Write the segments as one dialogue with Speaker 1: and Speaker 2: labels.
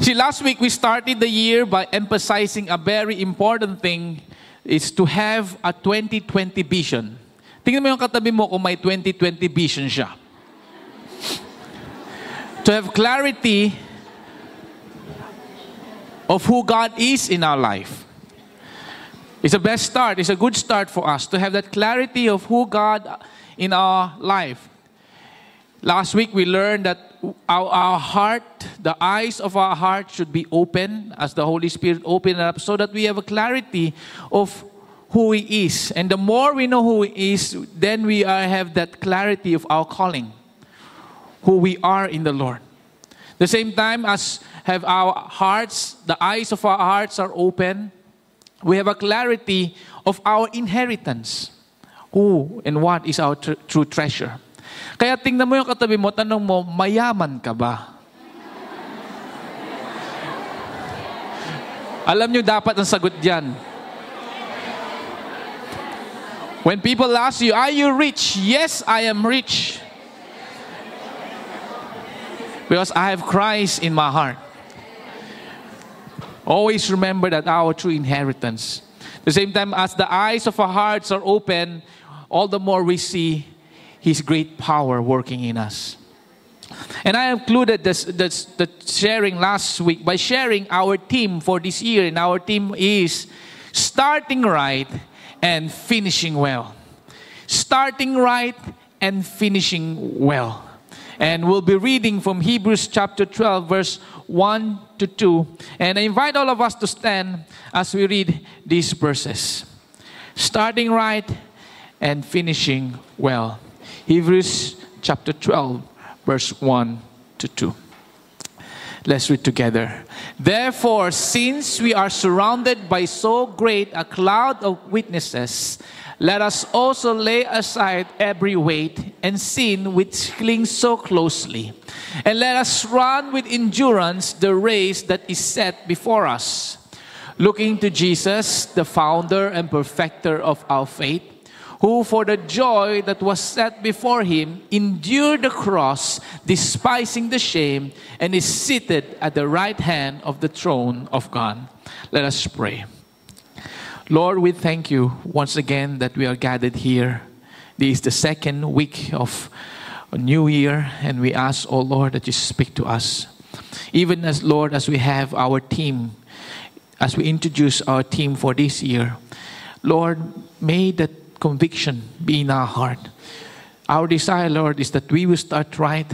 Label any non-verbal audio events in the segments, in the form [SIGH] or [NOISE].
Speaker 1: See, last week we started the year by emphasizing a very important thing is to have a 2020 vision. Tingnan mo yung katabi mo kung may 2020 vision siya. [LAUGHS] to have clarity of who God is in our life. It's a best start. It's a good start for us to have that clarity of who God in our life. Last week we learned that our, our heart, the eyes of our heart should be open as the Holy Spirit opened it up so that we have a clarity of who He is. And the more we know who He is, then we are, have that clarity of our calling, who we are in the Lord. The same time as have our hearts, the eyes of our hearts are open, we have a clarity of our inheritance. Who and what is our tr- true treasure. Kaya tingnan mo yung katabi mo, tanong mo, mayaman ka ba? Alam nyo dapat ang sagot diyan. When people ask you, are you rich? Yes, I am rich. Because I have Christ in my heart. Always remember that our true inheritance. the same time, as the eyes of our hearts are open, all the more we see His great power working in us. And I included this, this, the sharing last week by sharing our team for this year. And our team is starting right and finishing well. Starting right and finishing well. And we'll be reading from Hebrews chapter 12, verse 1 to 2. And I invite all of us to stand as we read these verses. Starting right and finishing well. Hebrews chapter 12, verse 1 to 2. Let's read together. Therefore, since we are surrounded by so great a cloud of witnesses, let us also lay aside every weight and sin which clings so closely. And let us run with endurance the race that is set before us, looking to Jesus, the founder and perfecter of our faith, who for the joy that was set before him endured the cross, despising the shame, and is seated at the right hand of the throne of God. Let us pray. Lord, we thank you once again that we are gathered here. This is the second week of new year, and we ask, oh Lord, that you speak to us. Even as, Lord, as we have our team, as we introduce our team for this year, Lord, may that conviction be in our heart. Our desire, Lord, is that we will start right.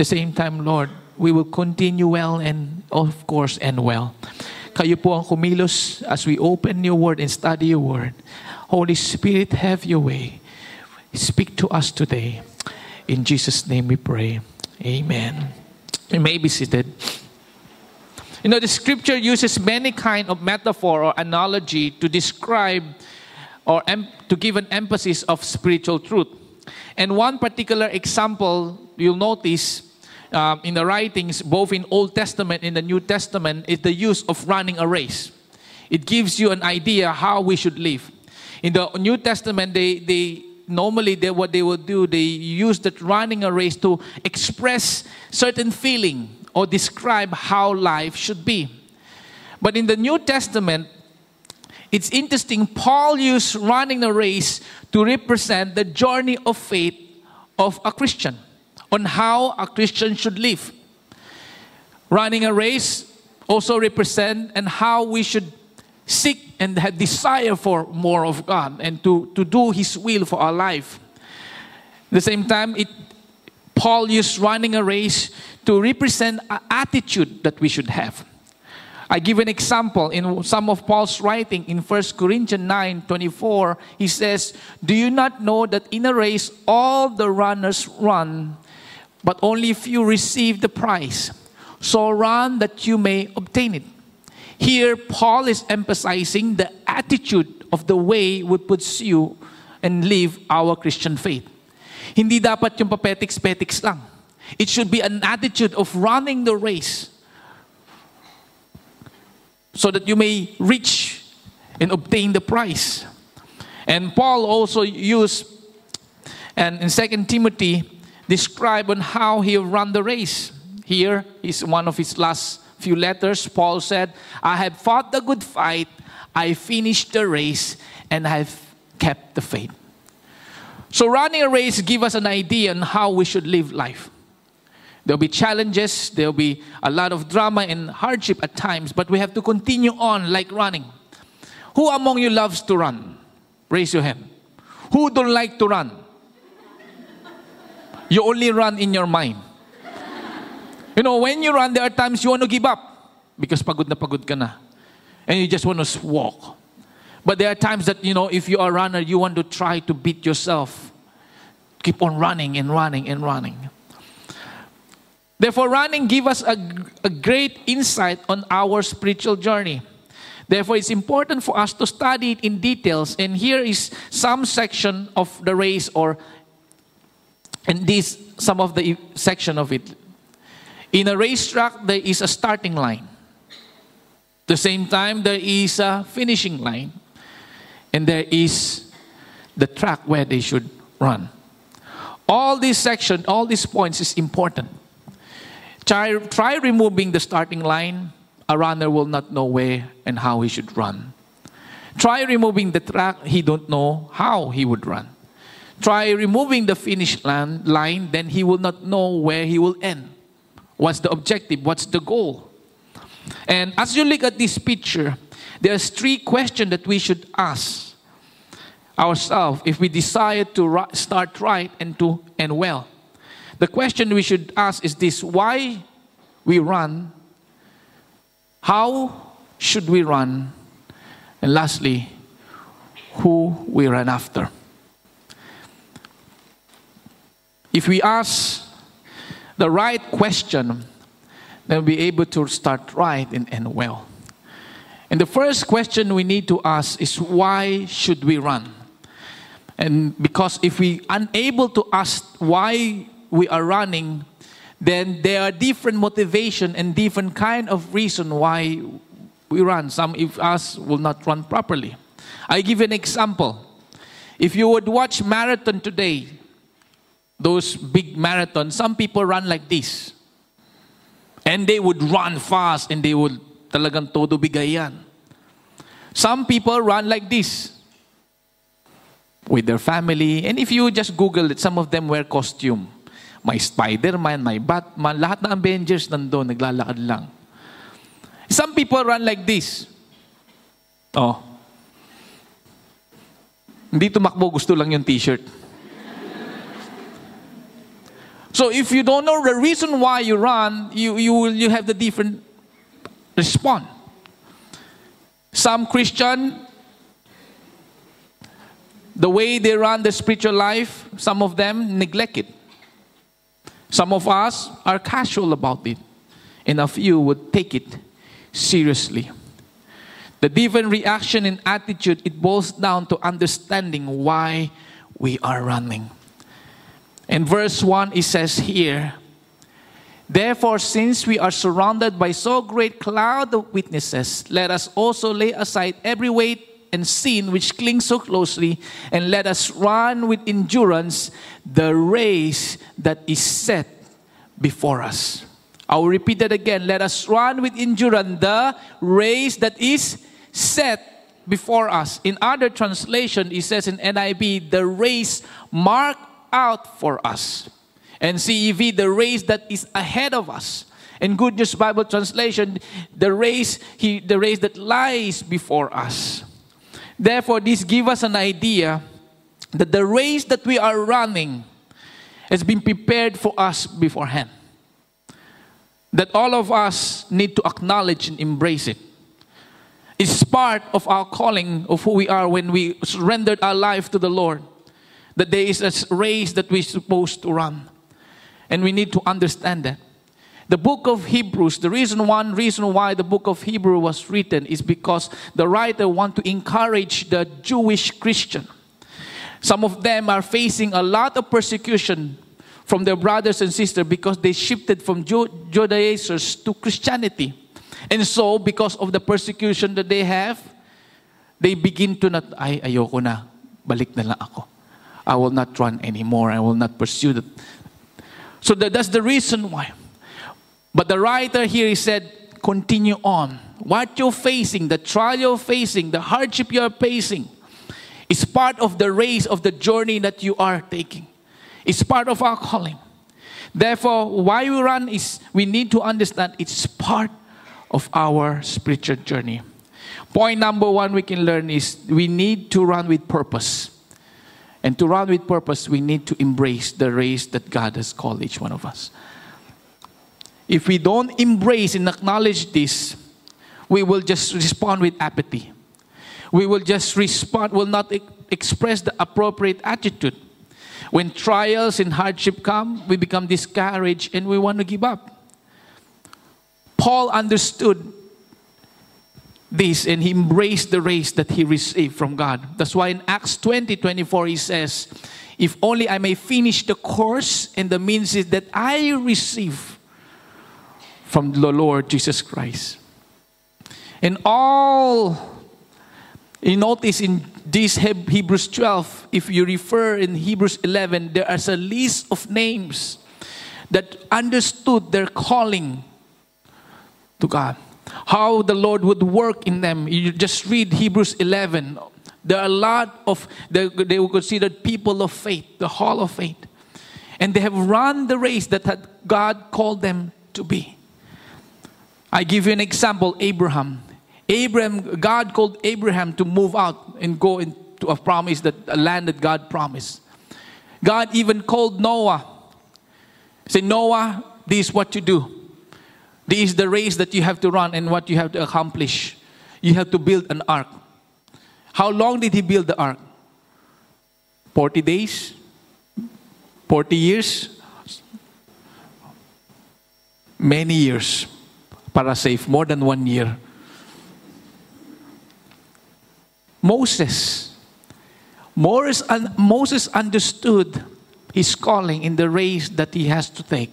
Speaker 1: the same time, Lord, we will continue well and, of course, end well. Kayo po ang kumilos as we open your word and study your word. Holy Spirit, have your way. Speak to us today. In Jesus' name we pray. Amen. You may be seated. You know, the scripture uses many kind of metaphor or analogy to describe or to give an emphasis of spiritual truth. And one particular example you'll notice um, in the writings, both in Old Testament and the New Testament, is the use of running a race. It gives you an idea how we should live. In the New Testament, they, they normally they, what they would do, they use that running a race to express certain feeling or describe how life should be. But in the New Testament, it's interesting, Paul used running a race to represent the journey of faith of a Christian on how a Christian should live. Running a race also represent and how we should seek and have desire for more of God and to, to do His will for our life. At the same time, it, Paul used running a race to represent an attitude that we should have. I give an example in some of Paul's writing in 1 Corinthians 9 24. He says, Do you not know that in a race all the runners run, but only few receive the prize. So run that you may obtain it. Here, Paul is emphasizing the attitude of the way we pursue and live our Christian faith. Hindi dapat yung papetiks-petiks lang. It should be an attitude of running the race so that you may reach and obtain the prize. And Paul also used, and in 2 Timothy describe on how he ran the race. Here is one of his last few letters, Paul said, I have fought the good fight, I finished the race, and I have kept the faith. So running a race gives us an idea on how we should live life. There'll be challenges, there'll be a lot of drama and hardship at times, but we have to continue on like running. Who among you loves to run? Raise your hand. Who don't like to run? You only run in your mind. You know, when you run, there are times you want to give up because pagod na pagod ka na. And you just want to walk. But there are times that, you know, if you are a runner, you want to try to beat yourself. Keep on running and running and running. Therefore, running gives us a, a great insight on our spiritual journey. Therefore, it's important for us to study it in details. And here is some section of the race, or and this some of the section of it. In a racetrack, there is a starting line. the same time, there is a finishing line, and there is the track where they should run. All this section, all these points is important. Try, try removing the starting line, a runner will not know where and how he should run. Try removing the track, he don't know how he would run. Try removing the finish line, then he will not know where he will end. What's the objective? What's the goal? And as you look at this picture, there's three questions that we should ask ourselves if we decide to start right and to end well. The question we should ask is this why we run how should we run? And lastly, who we run after. If we ask the right question, then we'll be able to start right and end well. And the first question we need to ask is why should we run? And because if we unable to ask why we are running, then there are different motivation and different kind of reason why we run. Some of us will not run properly. I give you an example. If you would watch marathon today, those big marathons, some people run like this. And they would run fast and they would talagang todo bigayan. Some people run like this with their family. And if you just Google it, some of them wear costume. May Spider-Man, may Batman, lahat ng Avengers nandoon, naglalakad lang. Some people run like this. Oh. Hindi tumakbo, gusto lang yung t-shirt. [LAUGHS] So if you don't know the reason why you run, you, you, will, you have the different response. Some Christian, the way they run the spiritual life, some of them neglect it. Some of us are casual about it, and a few would take it seriously. The different reaction and attitude, it boils down to understanding why we are running. In verse 1, it says here, Therefore, since we are surrounded by so great cloud of witnesses, let us also lay aside every weight and sin which cling so closely, and let us run with endurance the race that is set before us. I will repeat that again. Let us run with endurance the race that is set before us. In other translation, it says in NIV, the race marked out for us. And CEV, the race that is ahead of us. In Good News Bible translation, the race, he, the race that lies before us. Therefore, this gives us an idea that the race that we are running has been prepared for us beforehand. That all of us need to acknowledge and embrace it. It's part of our calling of who we are when we surrendered our life to the Lord. That there is a race that we're supposed to run. And we need to understand that. The book of Hebrews, the reason one reason why the book of Hebrew was written is because the writer want to encourage the Jewish Christian. Some of them are facing a lot of persecution from their brothers and sisters because they shifted from Judaizers to Christianity. And so, because of the persecution that they have, they begin to not, ay, ayoko na, balik na lang ako. I will not run anymore. I will not pursue that. So that, that's the reason why. But the writer here he said, continue on. What you're facing, the trial you're facing, the hardship you're facing, is part of the race of the journey that you are taking. It's part of our calling. Therefore, why we run is we need to understand it's part of our spiritual journey. Point number one we can learn is we need to run with purpose. And to run with purpose, we need to embrace the race that God has called each one of us. If we don't embrace and acknowledge this, we will just respond with apathy. We will just respond, will not express the appropriate attitude. When trials and hardship come, we become discouraged and we want to give up. Paul understood this and he embraced the race that he received from God. That's why in Acts 20 24 he says, If only I may finish the course and the means that I receive from the Lord Jesus Christ. And all, you notice in this Hebrews 12, if you refer in Hebrews 11, there is a list of names that understood their calling to God. How the Lord would work in them. You just read Hebrews 11. There are a lot of, they, they were considered people of faith, the hall of faith. And they have run the race that God called them to be. I give you an example Abraham. Abraham, God called Abraham to move out and go into a promise that a land that God promised. God even called Noah. Say, Noah, this is what you do. This is the race that you have to run and what you have to accomplish. You have to build an ark. How long did he build the ark? 40 days? 40 years? Many years para save, more than one year. Moses. Moses understood his calling in the race that he has to take.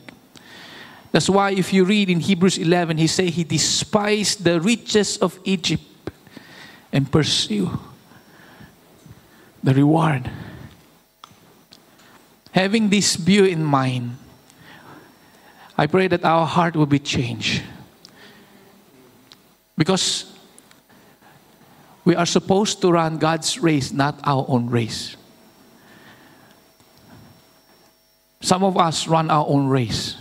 Speaker 1: That's why if you read in Hebrews 11, he say he despised the riches of Egypt and pursue the reward. Having this view in mind, I pray that our heart will be changed. Because we are supposed to run God's race, not our own race. Some of us run our own race,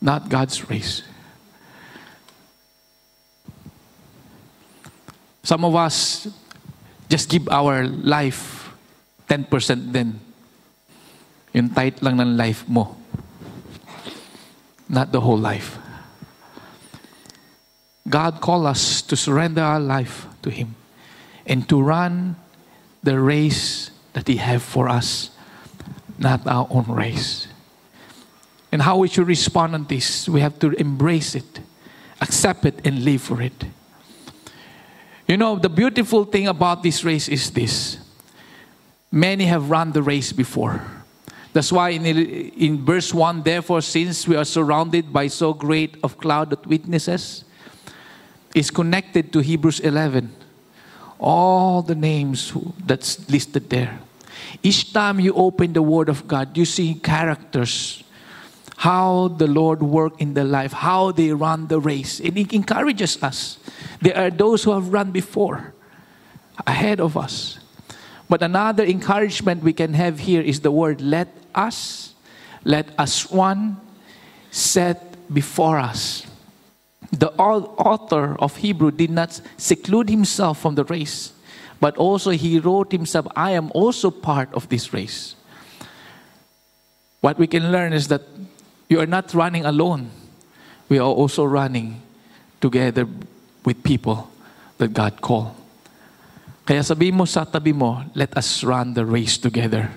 Speaker 1: not God's race. Some of us just give our life 10% then. Yung tithe lang ng life mo. Not the whole life. God called us to surrender our life to Him and to run the race that He has for us, not our own race. And how we should respond on this, we have to embrace it, accept it, and live for it. You know, the beautiful thing about this race is this many have run the race before. That's why in, in verse 1, therefore, since we are surrounded by so great of cloud of witnesses, is connected to Hebrews 11. All the names that's listed there. Each time you open the Word of God, you see characters, how the Lord worked in their life, how they run the race. And it encourages us. There are those who have run before, ahead of us. But another encouragement we can have here is the word let us, let us one set before us the author of Hebrew did not seclude himself from the race, but also he wrote himself, I am also part of this race. What we can learn is that you are not running alone. We are also running together with people that God called. Kaya sabi mo sa tabi mo, let us run the race together.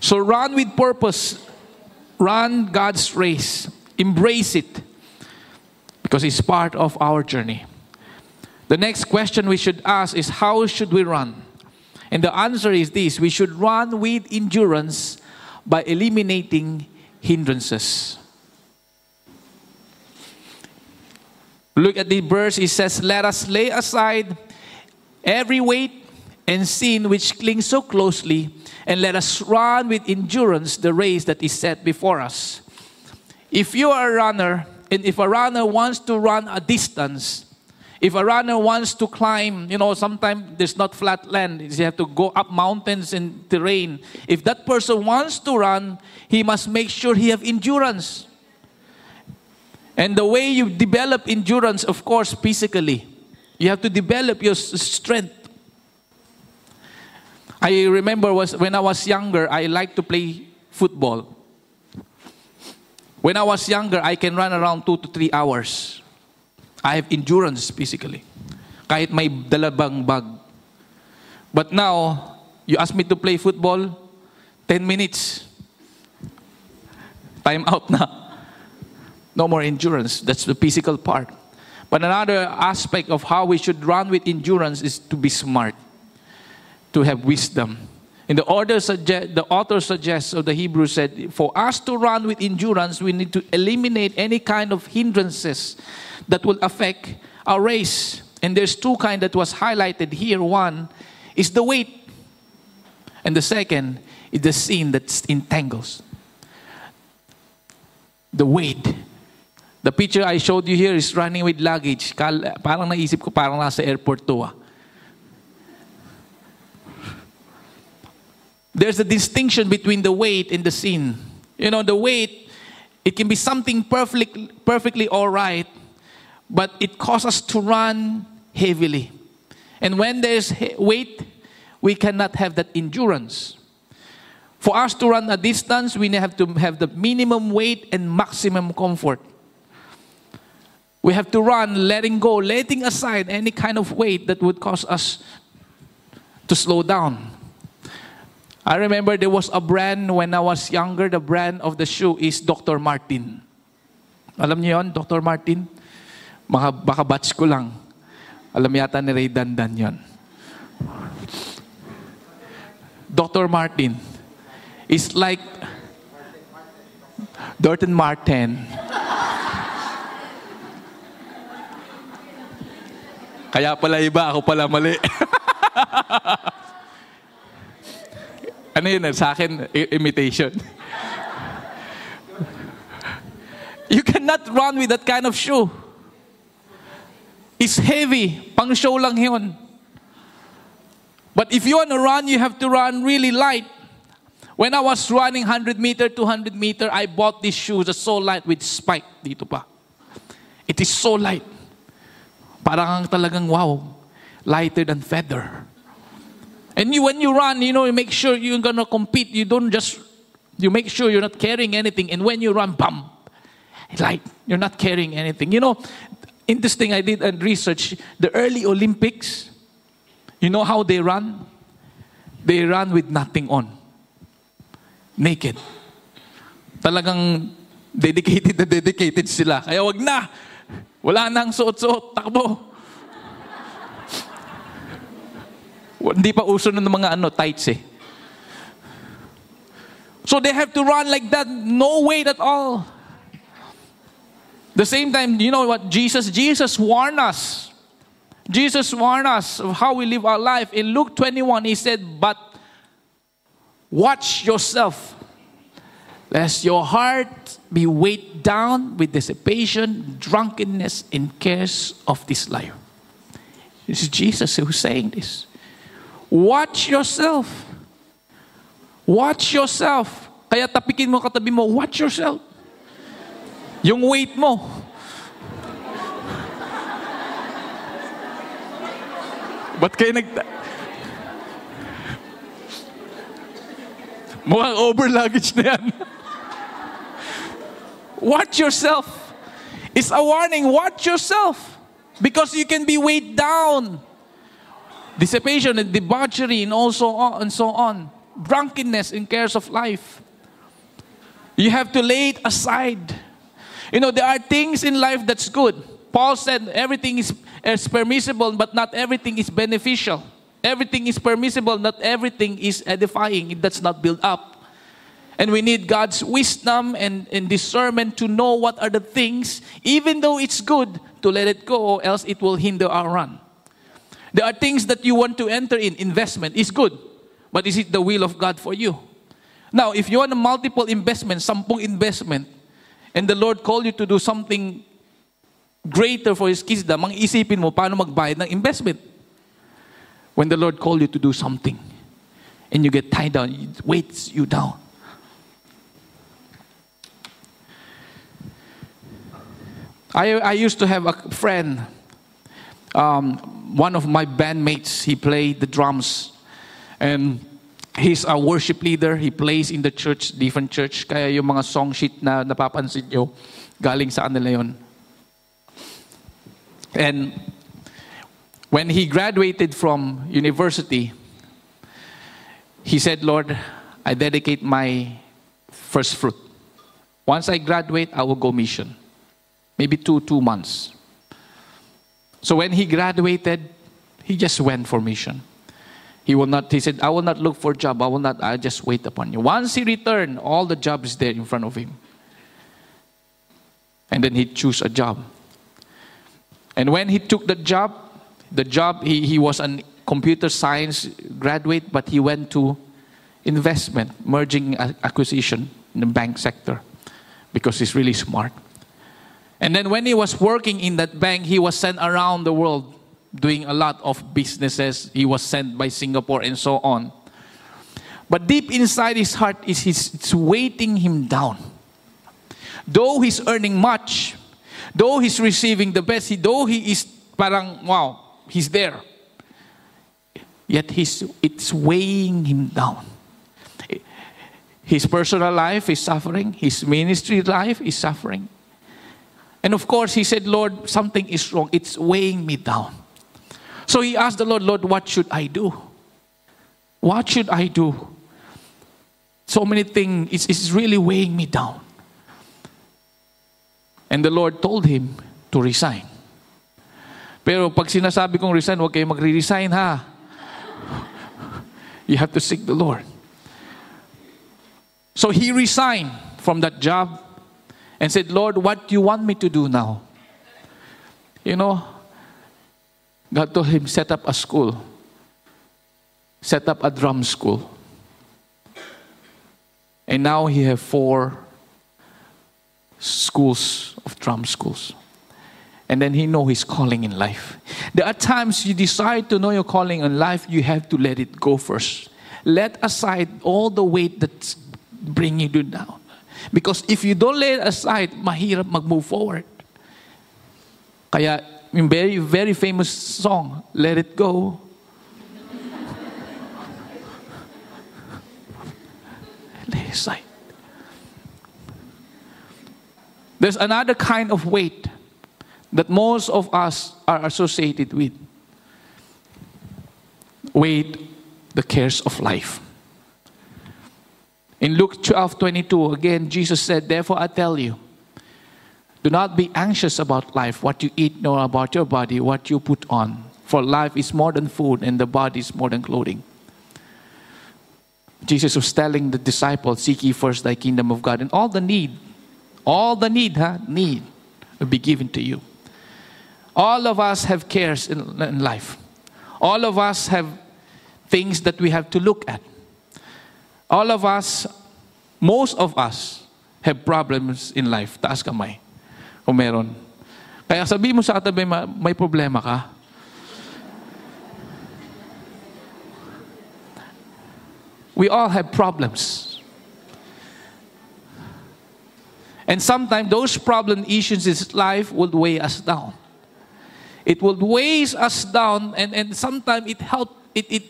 Speaker 1: So run with purpose. Run God's race. Embrace it because it's part of our journey. The next question we should ask is how should we run? And the answer is this we should run with endurance by eliminating hindrances. Look at the verse, it says, Let us lay aside every weight and sin which cling so closely, and let us run with endurance the race that is set before us. If you are a runner, and if a runner wants to run a distance, if a runner wants to climb, you know, sometimes there's not flat land, you have to go up mountains and terrain. If that person wants to run, he must make sure he have endurance. And the way you develop endurance, of course, physically, you have to develop your strength. I remember was when I was younger, I liked to play football. When I was younger, I can run around two to three hours. I have endurance physically. Kahit may dalabang bag. But now, you ask me to play football, 10 minutes. Time out na. No more endurance. That's the physical part. But another aspect of how we should run with endurance is to be smart, to have wisdom. In the order suggest, the author suggests, or the Hebrew said, for us to run with endurance, we need to eliminate any kind of hindrances that will affect our race. And there's two kind that was highlighted here. One is the weight, and the second is the sin that entangles. The weight. The picture I showed you here is running with luggage. Parang naisip ko, parang nasa airport to ah. There's a distinction between the weight and the sin. You know, the weight, it can be something perfectly, perfectly all right, but it causes us to run heavily. And when there's weight, we cannot have that endurance. For us to run a distance, we have to have the minimum weight and maximum comfort. We have to run, letting go, letting aside any kind of weight that would cause us to slow down. I remember there was a brand when I was younger, the brand of the shoe is Dr. Martin. Alam niyo yon, Dr. Martin? Mga, baka batch ko lang. Alam yata ni Ray Dandan yon. Dr. Martin is like Dorton Martin. Kaya pala iba, ako pala mali. [LAUGHS] ano yun, sa akin, imitation. you cannot run with that kind of shoe. It's heavy. Pang show lang yun. But if you want to run, you have to run really light. When I was running 100 meter, 200 meter, I bought these shoes that's so light with spike dito pa. It is so light. Parang talagang wow, lighter than feather. And you, when you run, you know, you make sure you're gonna compete. You don't just, you make sure you're not carrying anything. And when you run, bam, like You're not carrying anything. You know, interesting. I did a research. The early Olympics, you know how they run? They run with nothing on, naked. Talagang dedicated na dedicated sila. Kaya wag na. Wala nang suot-suot, takbo. Hindi pa uso ng mga ano, tights eh. So they have to run like that, no weight at all. The same time, you know what Jesus, Jesus warned us. Jesus warned us of how we live our life. In Luke 21, he said, But watch yourself, lest your heart be weighed down with dissipation, drunkenness, and cares of this life. This is Jesus who's saying this. Watch yourself. Watch yourself. Kaya tapikin mo katabi mo, watch yourself. Yung weight mo. Ba't kayo nag... Mukhang over luggage na yan. Watch yourself. It's a warning. Watch yourself. Because you can be weighed down. Dissipation and debauchery and also on and so on. Drunkenness and cares of life. You have to lay it aside. You know, there are things in life that's good. Paul said everything is, is permissible, but not everything is beneficial. Everything is permissible, not everything is edifying. It does not build up. And we need God's wisdom and, and discernment to know what are the things, even though it's good, to let it go, or else it will hinder our run. There are things that you want to enter in. Investment is good. But is it the will of God for you? Now, if you want a multiple investment, sampung investment, and the Lord called you to do something greater for His kingdom, ang isipin mo paano magbayad ng investment. When the Lord called you to do something, and you get tied down, it weights you down. I, I used to have a friend, um, one of my bandmates, he played the drums. And he's a worship leader. He plays in the church, different church. Kaya yung mga song sheet na napapansin nyo, galing sa kanila. And when he graduated from university, he said, Lord, I dedicate my first fruit. Once I graduate, I will go mission. Maybe two, two months. So when he graduated, he just went for mission. He will not, he said, I will not look for a job. I will not, I'll just wait upon you. Once he returned, all the jobs there in front of him. And then he choose a job. And when he took the job, the job, he, he was a computer science graduate, but he went to investment, merging acquisition in the bank sector because he's really smart. And then when he was working in that bank, he was sent around the world doing a lot of businesses. He was sent by Singapore and so on. But deep inside his heart is his, it's weighting him down. Though he's earning much, though he's receiving the best, though he is parang, wow, he's there. Yet he's, it's weighing him down. His personal life is suffering. His ministry life is suffering. And of course, he said, Lord, something is wrong. It's weighing me down. So he asked the Lord, Lord, what should I do? What should I do? So many things, it's, it's really weighing me down. And the Lord told him to resign. Pero pag sinasabi kong resign, huwag kayo magre-resign ha. You have to seek the Lord. So he resigned from that job and said, Lord, what do you want me to do now? You know, God told him, set up a school, set up a drum school. And now he have four schools of drum schools. And then he know his calling in life. There are times you decide to know your calling in life, you have to let it go first. Let aside all the weight that's bringing you down. Because if you don't lay it aside, mahirap mag-move forward. Kaya, yung very, very famous song, Let It Go. [LAUGHS] lay aside. There's another kind of weight that most of us are associated with. Weight, the cares of life. In Luke 12 22, again, Jesus said, Therefore I tell you, do not be anxious about life, what you eat, nor about your body, what you put on. For life is more than food, and the body is more than clothing. Jesus was telling the disciples, Seek ye first thy kingdom of God, and all the need, all the need, huh? Need will be given to you. All of us have cares in, in life. All of us have things that we have to look at. All of us, most of us, have problems in life. Taas kamay. Kung meron. Kaya sabi mo sa katabi, may problema ka. We all have problems. And sometimes those problem issues in life will weigh us down. It will weigh us down and, and sometimes it help it, it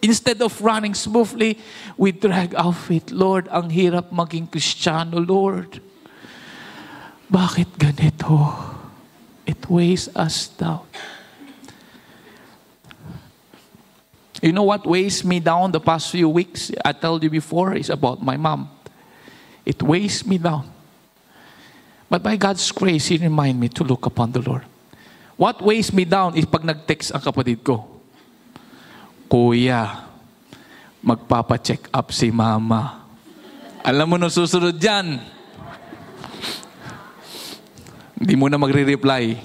Speaker 1: Instead of running smoothly, we drag our feet. Lord, ang hirap maging Kristiyano, Lord. Bakit ganito? It weighs us down. You know what weighs me down the past few weeks? I told you before, is about my mom. It weighs me down. But by God's grace, He remind me to look upon the Lord. What weighs me down is pag nag-text ang kapatid ko. Kuya, magpapa-check up si mama. Alam mo nung susunod dyan, hindi mo na magre-reply.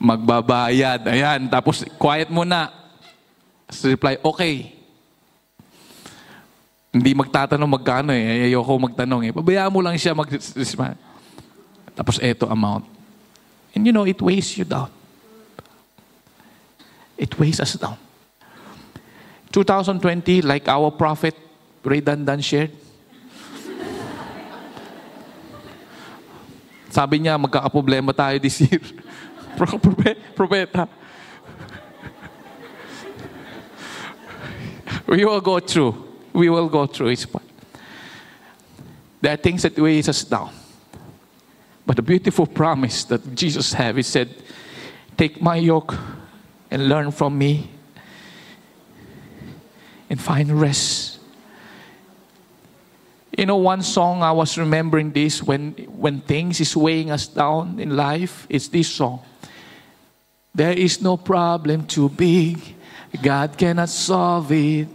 Speaker 1: Magbabayad. Ayan. Tapos, quiet muna. Tapos reply, okay. Hindi magtatanong magkano eh. Ayoko magtanong eh. Pabayaan mo lang siya mag Tapos eto amount. And you know, it weighs you down. It weighs us down. 2020, like our prophet Ray Dandan shared, Sabi niya, magkakaproblema tayo this year. [LAUGHS] Propeta. [LAUGHS] We will go through. We will go through each part. There are things that weighs us down. But the beautiful promise that Jesus have, he said, Take my yoke and learn from me and find rest you know, one song I was remembering this when when things is weighing us down in life. It's this song. There is no problem too big, God cannot solve it.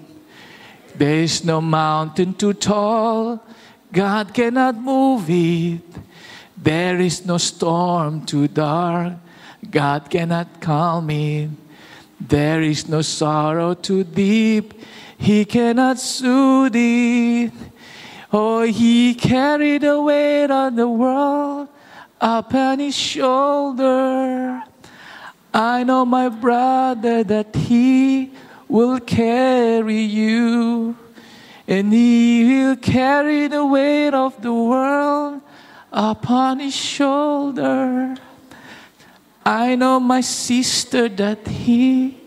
Speaker 1: There is no mountain too tall, God cannot move it. There is no storm too dark, God cannot calm it. There is no sorrow too deep, He cannot soothe it. Oh, he carried the weight of the world upon his shoulder. I know, my brother, that he will carry you, and he will carry the weight of the world upon his shoulder. I know, my sister, that he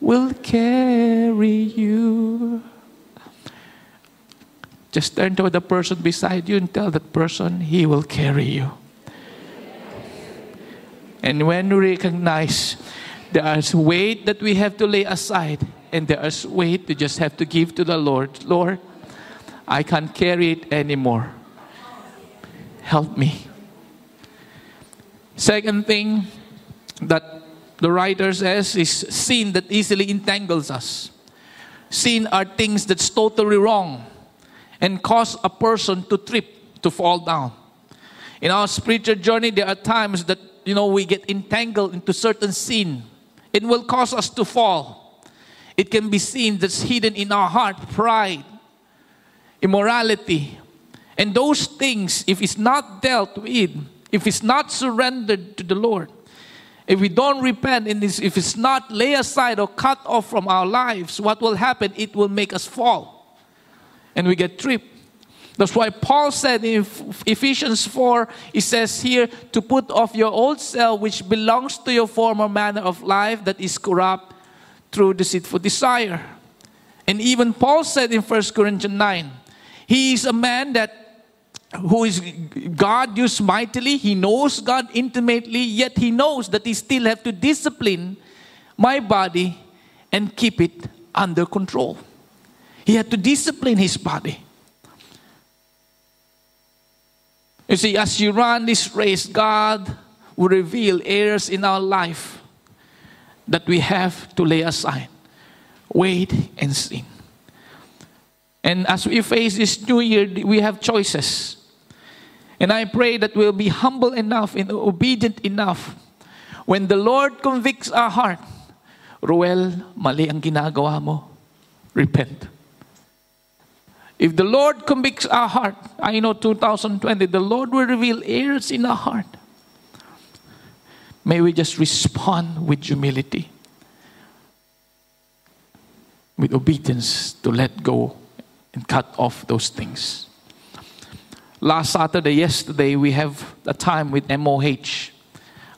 Speaker 1: will carry you. Just turn to the person beside you and tell that person, He will carry you. And when we recognize there is weight that we have to lay aside, and there is weight we just have to give to the Lord. Lord, I can't carry it anymore. Help me. Second thing that the writer says is sin that easily entangles us. Sin are things that's totally wrong and cause a person to trip, to fall down. In our spiritual journey, there are times that you know we get entangled into certain sin. It will cause us to fall. It can be sin that's hidden in our heart, pride, immorality. And those things, if it's not dealt with, if it's not surrendered to the Lord, if we don't repent this, if it's not lay aside or cut off from our lives, what will happen? It will make us fall and we get tripped. That's why Paul said in Ephesians 4, he says here, to put off your old self, which belongs to your former manner of life that is corrupt through deceitful desire. And even Paul said in 1 Corinthians 9, he is a man that who is God used mightily, he knows God intimately, yet he knows that he still have to discipline my body and keep it under control. He had to discipline his body. You see, as you run this race, God will reveal areas in our life that we have to lay aside, Wait and sin. And as we face this new year, we have choices. And I pray that we'll be humble enough and obedient enough when the Lord convicts our heart. Ruel, mali ang ginagawa mo. Repent. If the Lord convicts our heart, I know 2020, the Lord will reveal errors in our heart. May we just respond with humility, with obedience to let go and cut off those things. Last Saturday, yesterday, we have a time with MOH,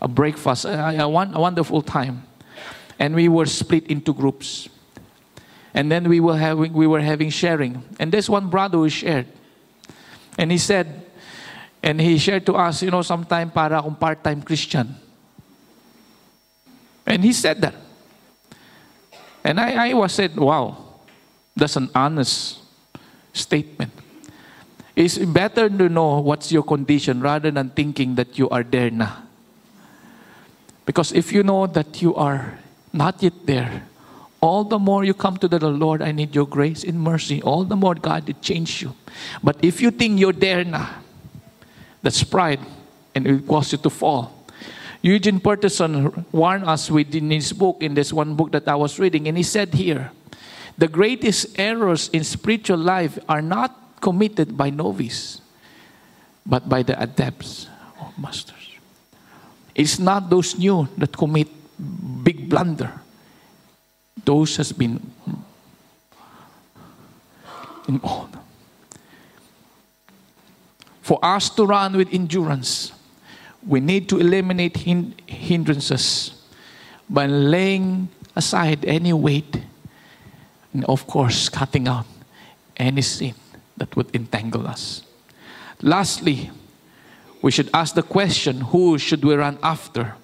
Speaker 1: a breakfast, a, a, a wonderful time. And we were split into groups. And then we were having, we were having sharing. And there's one brother who shared. And he said, and he shared to us, you know, sometime para akong part-time Christian. And he said that. And I, I was said, wow, that's an honest statement. It's better to know what's your condition rather than thinking that you are there now. Because if you know that you are not yet there, all the more you come to the Lord, I need your grace and mercy. All the more God to change you. But if you think you're there now, that's pride and it will cause you to fall. Eugene Peterson warned us within his book, in this one book that I was reading, and he said here the greatest errors in spiritual life are not committed by novice, but by the adepts or masters. It's not those new that commit big blunder. Those has been in all. For us to run with endurance, we need to eliminate hindrances by laying aside any weight and, of course, cutting out any sin that would entangle us. Lastly, we should ask the question who should we run after?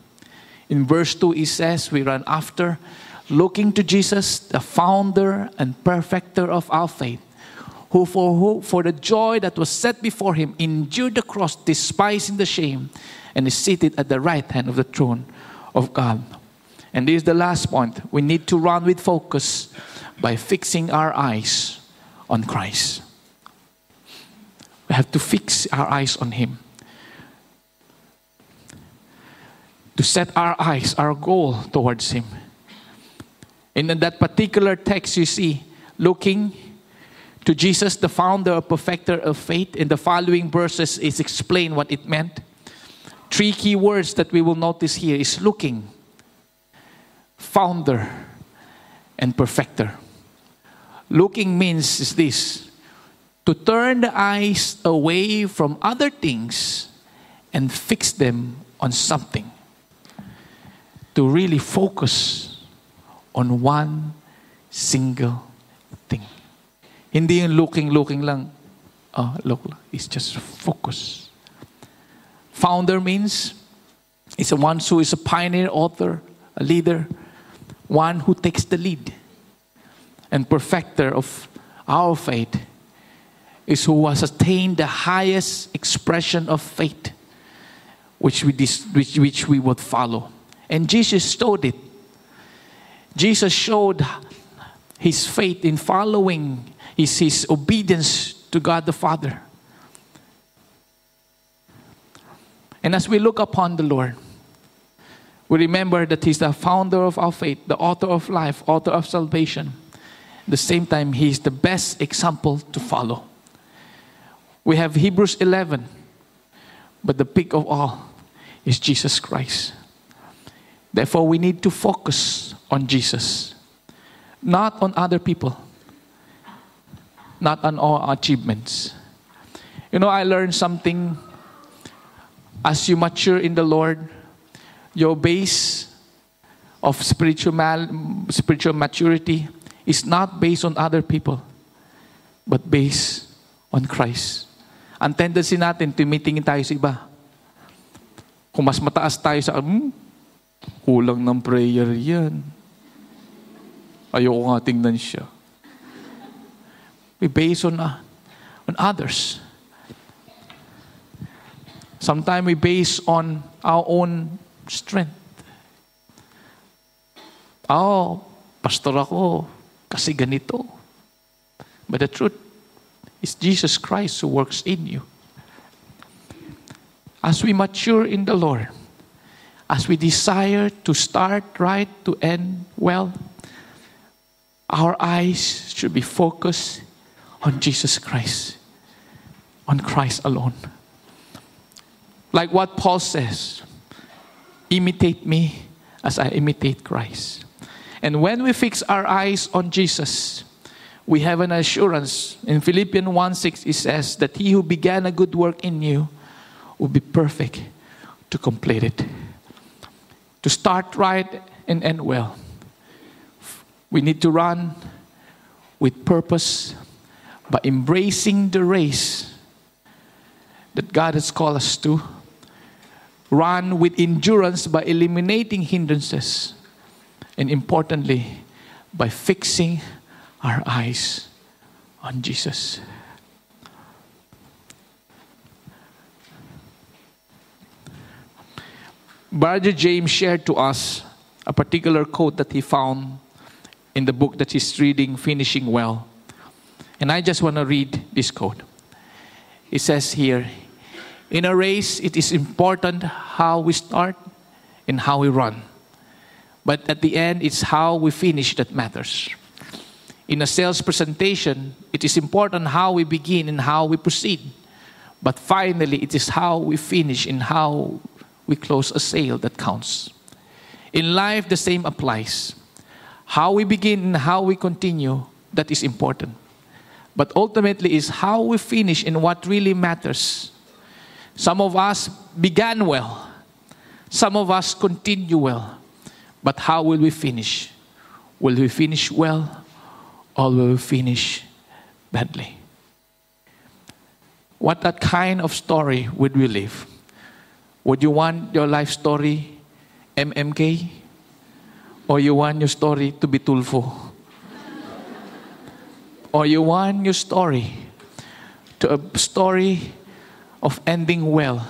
Speaker 1: In verse 2, he says, We run after looking to Jesus, the founder and perfecter of our faith, who for, who for the joy that was set before him endured the cross, despising the shame, and is seated at the right hand of the throne of God. And this is the last point. We need to run with focus by fixing our eyes on Christ. Have to fix our eyes on Him. To set our eyes, our goal towards Him. In that particular text, you see, looking to Jesus, the founder or perfecter of faith. In the following verses, is explain what it meant. Three key words that we will notice here is looking, founder, and perfecter. Looking means is this to turn the eyes away from other things and fix them on something. To really focus on one single thing. Hindi yung looking, looking lang. Oh, look, it's just focus. Founder means it's a one who is a pioneer, author, a leader, one who takes the lead. And perfecter of our faith is who has attained the highest expression of faith, which we, which, which we would follow. And Jesus showed it. Jesus showed his faith in following is his obedience to God the Father. And as we look upon the Lord, we remember that He's the founder of our faith, the author of life, author of salvation. At the same time, He is the best example to follow. We have Hebrews 11, but the peak of all is Jesus Christ. Therefore, we need to focus on Jesus, not on other people not on all achievements. You know, I learned something as you mature in the Lord, your base of spiritual, spiritual maturity is not based on other people, but based on Christ. Ang tendency natin, tumitingin tayo sa iba. Kung mas mataas tayo sa, hmm, kulang ng prayer yan. Ayoko nga tingnan siya. We base on, uh, on others. Sometimes we base on our own strength. Oh, pastor ako kasi ganito. But the truth is Jesus Christ who works in you. As we mature in the Lord, as we desire to start right, to end well, our eyes should be focused on Jesus Christ, on Christ alone. Like what Paul says imitate me as I imitate Christ. And when we fix our eyes on Jesus, we have an assurance. In Philippians 1 6, it says that he who began a good work in you will be perfect to complete it. To start right and end well. We need to run with purpose by embracing the race that God has called us to, run with endurance by eliminating hindrances, and importantly, by fixing our eyes on Jesus. Brother James shared to us a particular quote that he found in the book that he's reading, Finishing Well. And I just want to read this quote. It says here In a race, it is important how we start and how we run. But at the end, it's how we finish that matters. In a sales presentation, it is important how we begin and how we proceed. But finally, it is how we finish and how we close a sale that counts. In life, the same applies. How we begin and how we continue, that is important. But ultimately, is how we finish and what really matters. Some of us began well, some of us continue well. But how will we finish? Will we finish well or will finish badly? What that kind of story would we live? Would you want your life story MMK? Or you want your story to be Tulfo? [LAUGHS] or you want your story to a story of ending well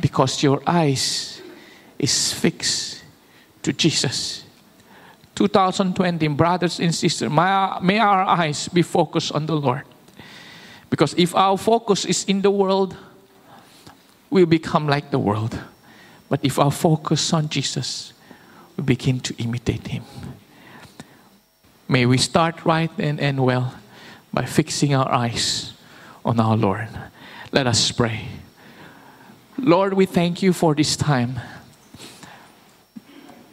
Speaker 1: because your eyes is fixed to Jesus. 2020, brothers and sisters, may, may our eyes be focused on the Lord. Because if our focus is in the world, we become like the world. But if our focus on Jesus, we begin to imitate Him. May we start right and end well by fixing our eyes on our Lord. Let us pray. Lord, we thank you for this time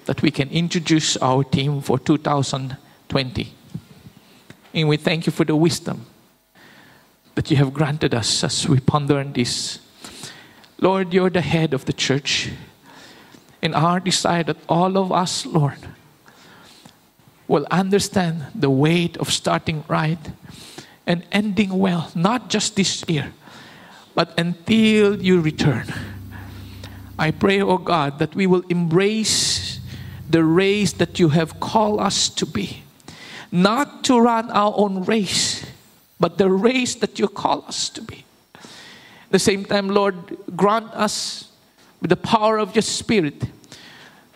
Speaker 1: that we can introduce our team for 2020. And we thank you for the wisdom that you have granted us as we ponder on this. Lord, you're the head of the church. And our desire that all of us, Lord, will understand the weight of starting right and ending well, not just this year, but until you return. I pray, oh God, that we will embrace the race that you have called us to be. Not to run our own race, but the race that you call us to be. At the same time, Lord, grant us with the power of your Spirit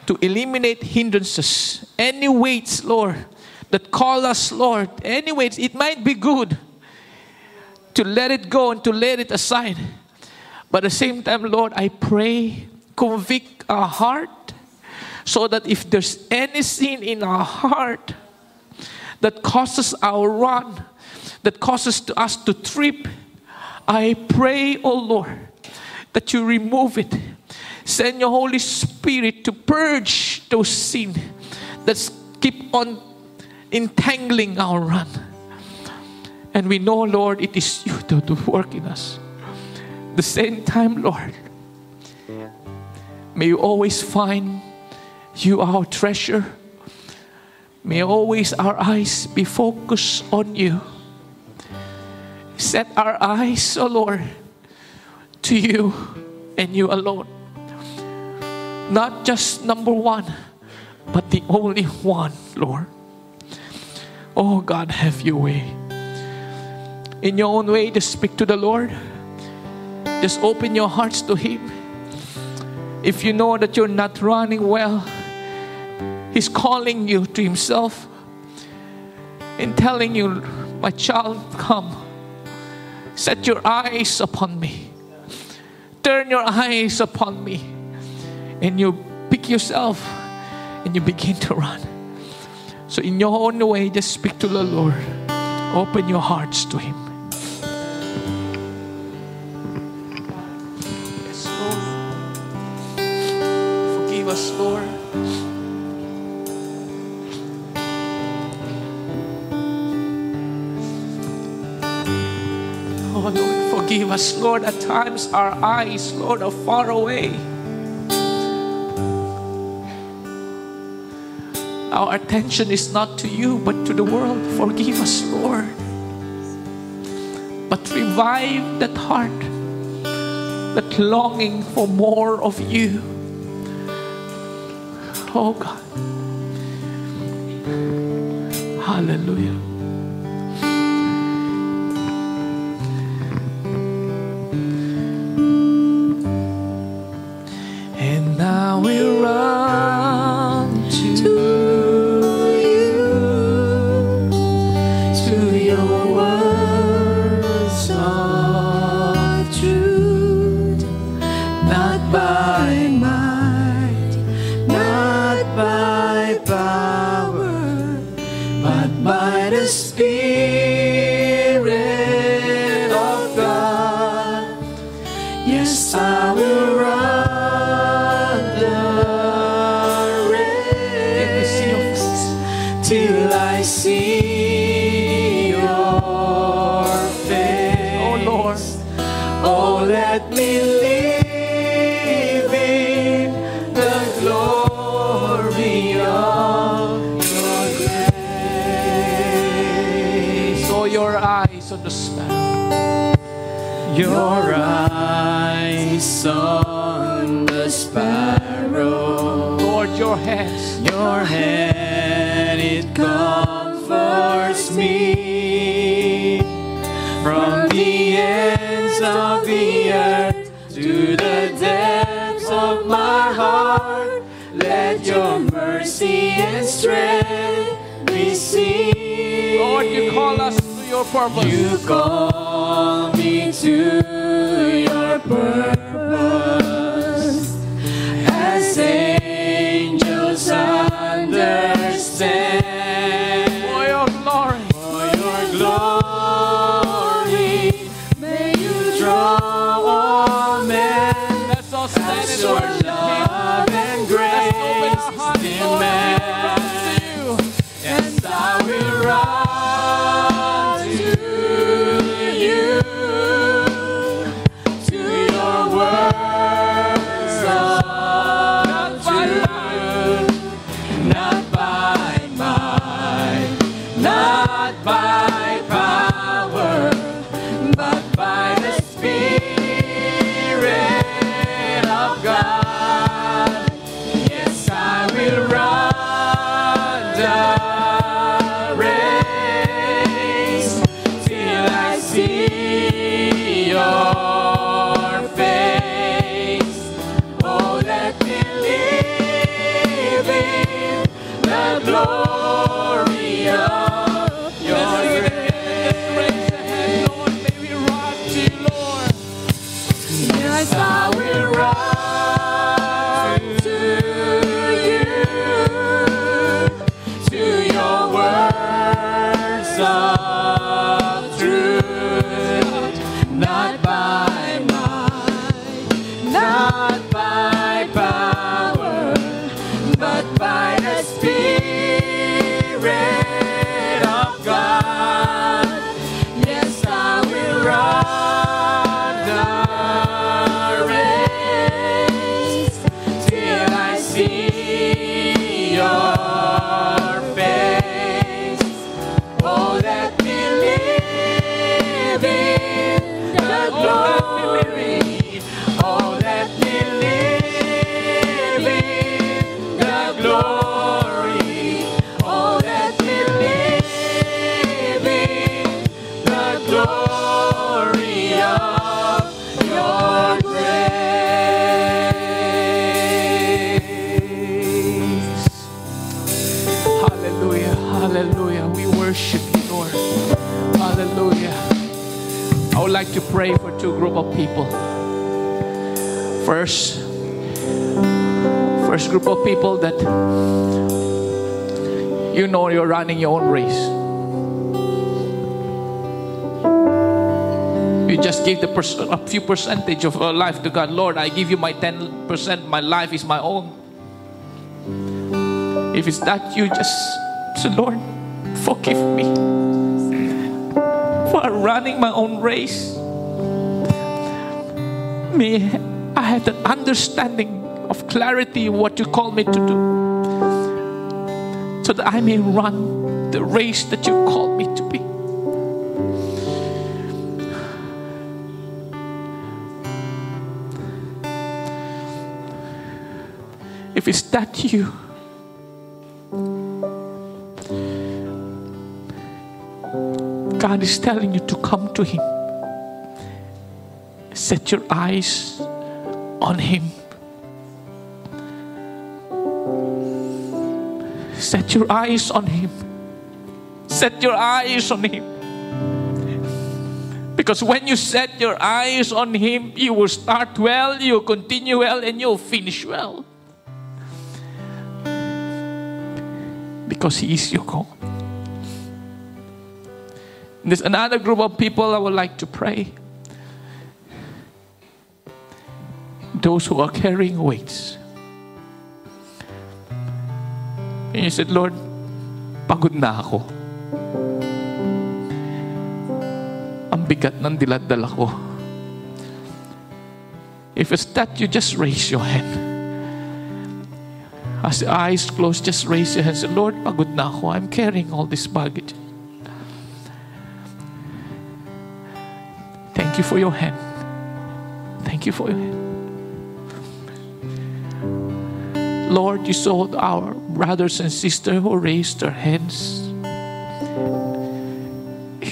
Speaker 1: to eliminate hindrances, any weights, Lord, that call us, Lord, any weights, it might be good to let it go and to let it aside. But at the same time, Lord, I pray, convict our heart so that if there's any sin in our heart that causes our run, that causes us to trip, I pray, oh Lord, that you remove it. Send your Holy Spirit to purge those sins that keep on entangling our run. And we know, Lord, it is you that do work in us. The same time, Lord, may you always find you are our treasure. May always our eyes be focused on you. Set our eyes, O oh Lord, to you and you alone. Not just number one, but the only one, Lord. Oh God, have your way. In your own way, just speak to the Lord. Just open your hearts to Him. If you know that you're not running well, He's calling you to Himself and telling you, My child, come. Set your eyes upon me. Turn your eyes upon me. And you pick yourself and you begin to run. So, in your own way, just speak to the Lord. Open your hearts to Him. Us, Lord. At times our eyes, Lord, are far away. Our attention is not to you, but to the world. Forgive us, Lord. But revive that heart, that longing for more of you. Oh God. Hallelujah.
Speaker 2: Glory, like to pray for two group of people. First, first group of people that you know you're running your own race. You just give the pers- a few percentage of your life to God. Lord, I give you my 10%. My life is my own. If it's that, you just say, Lord, forgive me running my own race. May I have that understanding of clarity what you call me to do so that I may run the race that you called me to be. If it's that you, God is telling you to come to Him. Set your eyes on Him. Set your eyes on Him. Set your eyes on Him. Because when you set your eyes on Him, you will start well, you'll continue well, and you'll finish well. Because He is your God. There's another group of people I would like to pray. Those who are carrying weights. And you said, Lord, pagod na ako. Ang bigat ng diladala ko. If it's that, you just raise your hand. As eyes closed, just raise your hand. Say, Lord, pagod na ako. I'm carrying all this baggage.
Speaker 1: Thank you for your hand. Thank you for your hand. Lord, you saw our brothers and sisters who raised their hands.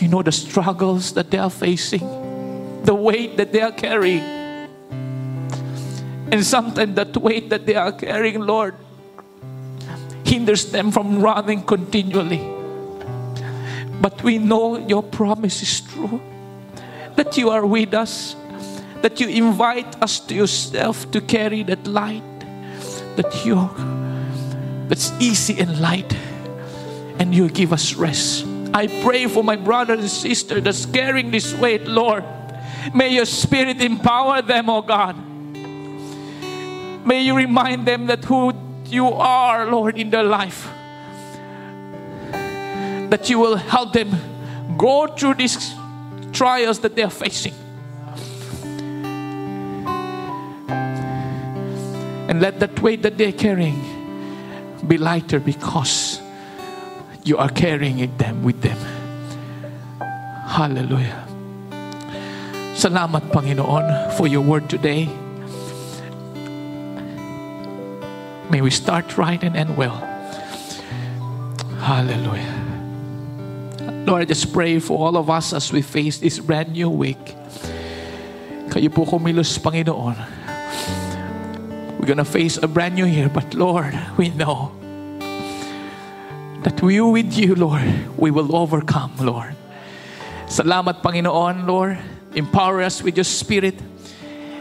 Speaker 1: You know the struggles that they are facing, the weight that they are carrying. And sometimes that weight that they are carrying, Lord, hinders them from running continually. But we know your promise is true that you are with us, that you invite us to yourself to carry that light, that yoke that's easy and light, and you give us rest. I pray for my brother and sister that's carrying this weight, Lord. May your spirit empower them, oh God. May you remind them that who you are, Lord, in their life. That you will help them go through these trials that they are facing. And let that weight that they're carrying be lighter because you are carrying it them with them. Hallelujah. Salamat Panginoon for your word today. May we start right and end well. Hallelujah. Lord, I just pray for all of us as we face this brand new week. Kayo po kumilos, Panginoon. We're gonna face a brand new year, but Lord, we know that we with you, Lord, we will overcome, Lord. Salamat, Panginoon, Lord. Empower us with your Spirit.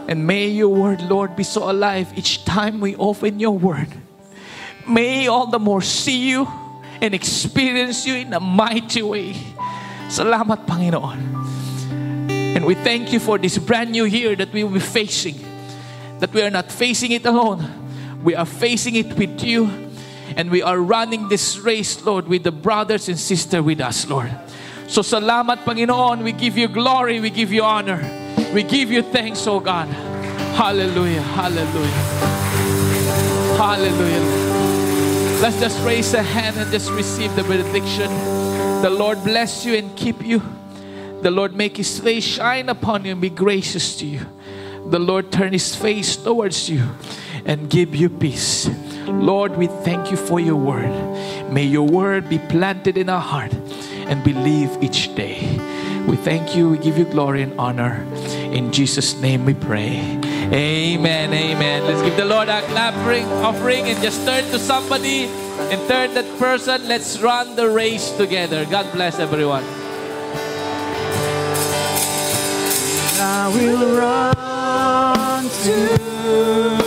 Speaker 1: And may your word, Lord, be so alive each time we open your word. May all the more see you and experience you in a mighty way. Salamat, Panginoon. And we thank you for this brand new year that we will be facing. That we are not facing it alone. We are facing it with you. And we are running this race, Lord, with the brothers and sisters with us, Lord. So salamat, Panginoon. We give you glory. We give you honor. We give you thanks, oh God. Hallelujah. Hallelujah. Hallelujah. Let's just raise a hand and just receive the benediction. The Lord bless you and keep you. The Lord make his face shine upon you and be gracious to you. The Lord turn his face towards you and give you peace. Lord, we thank you for your word. May your word be planted in our heart and believe each day. We thank you. We give you glory and honor. In Jesus' name we pray. Amen. Amen. Let's give the Lord a clap ring, offering and just turn to somebody and turn that person. Let's run the race together. God bless everyone.
Speaker 2: I will run to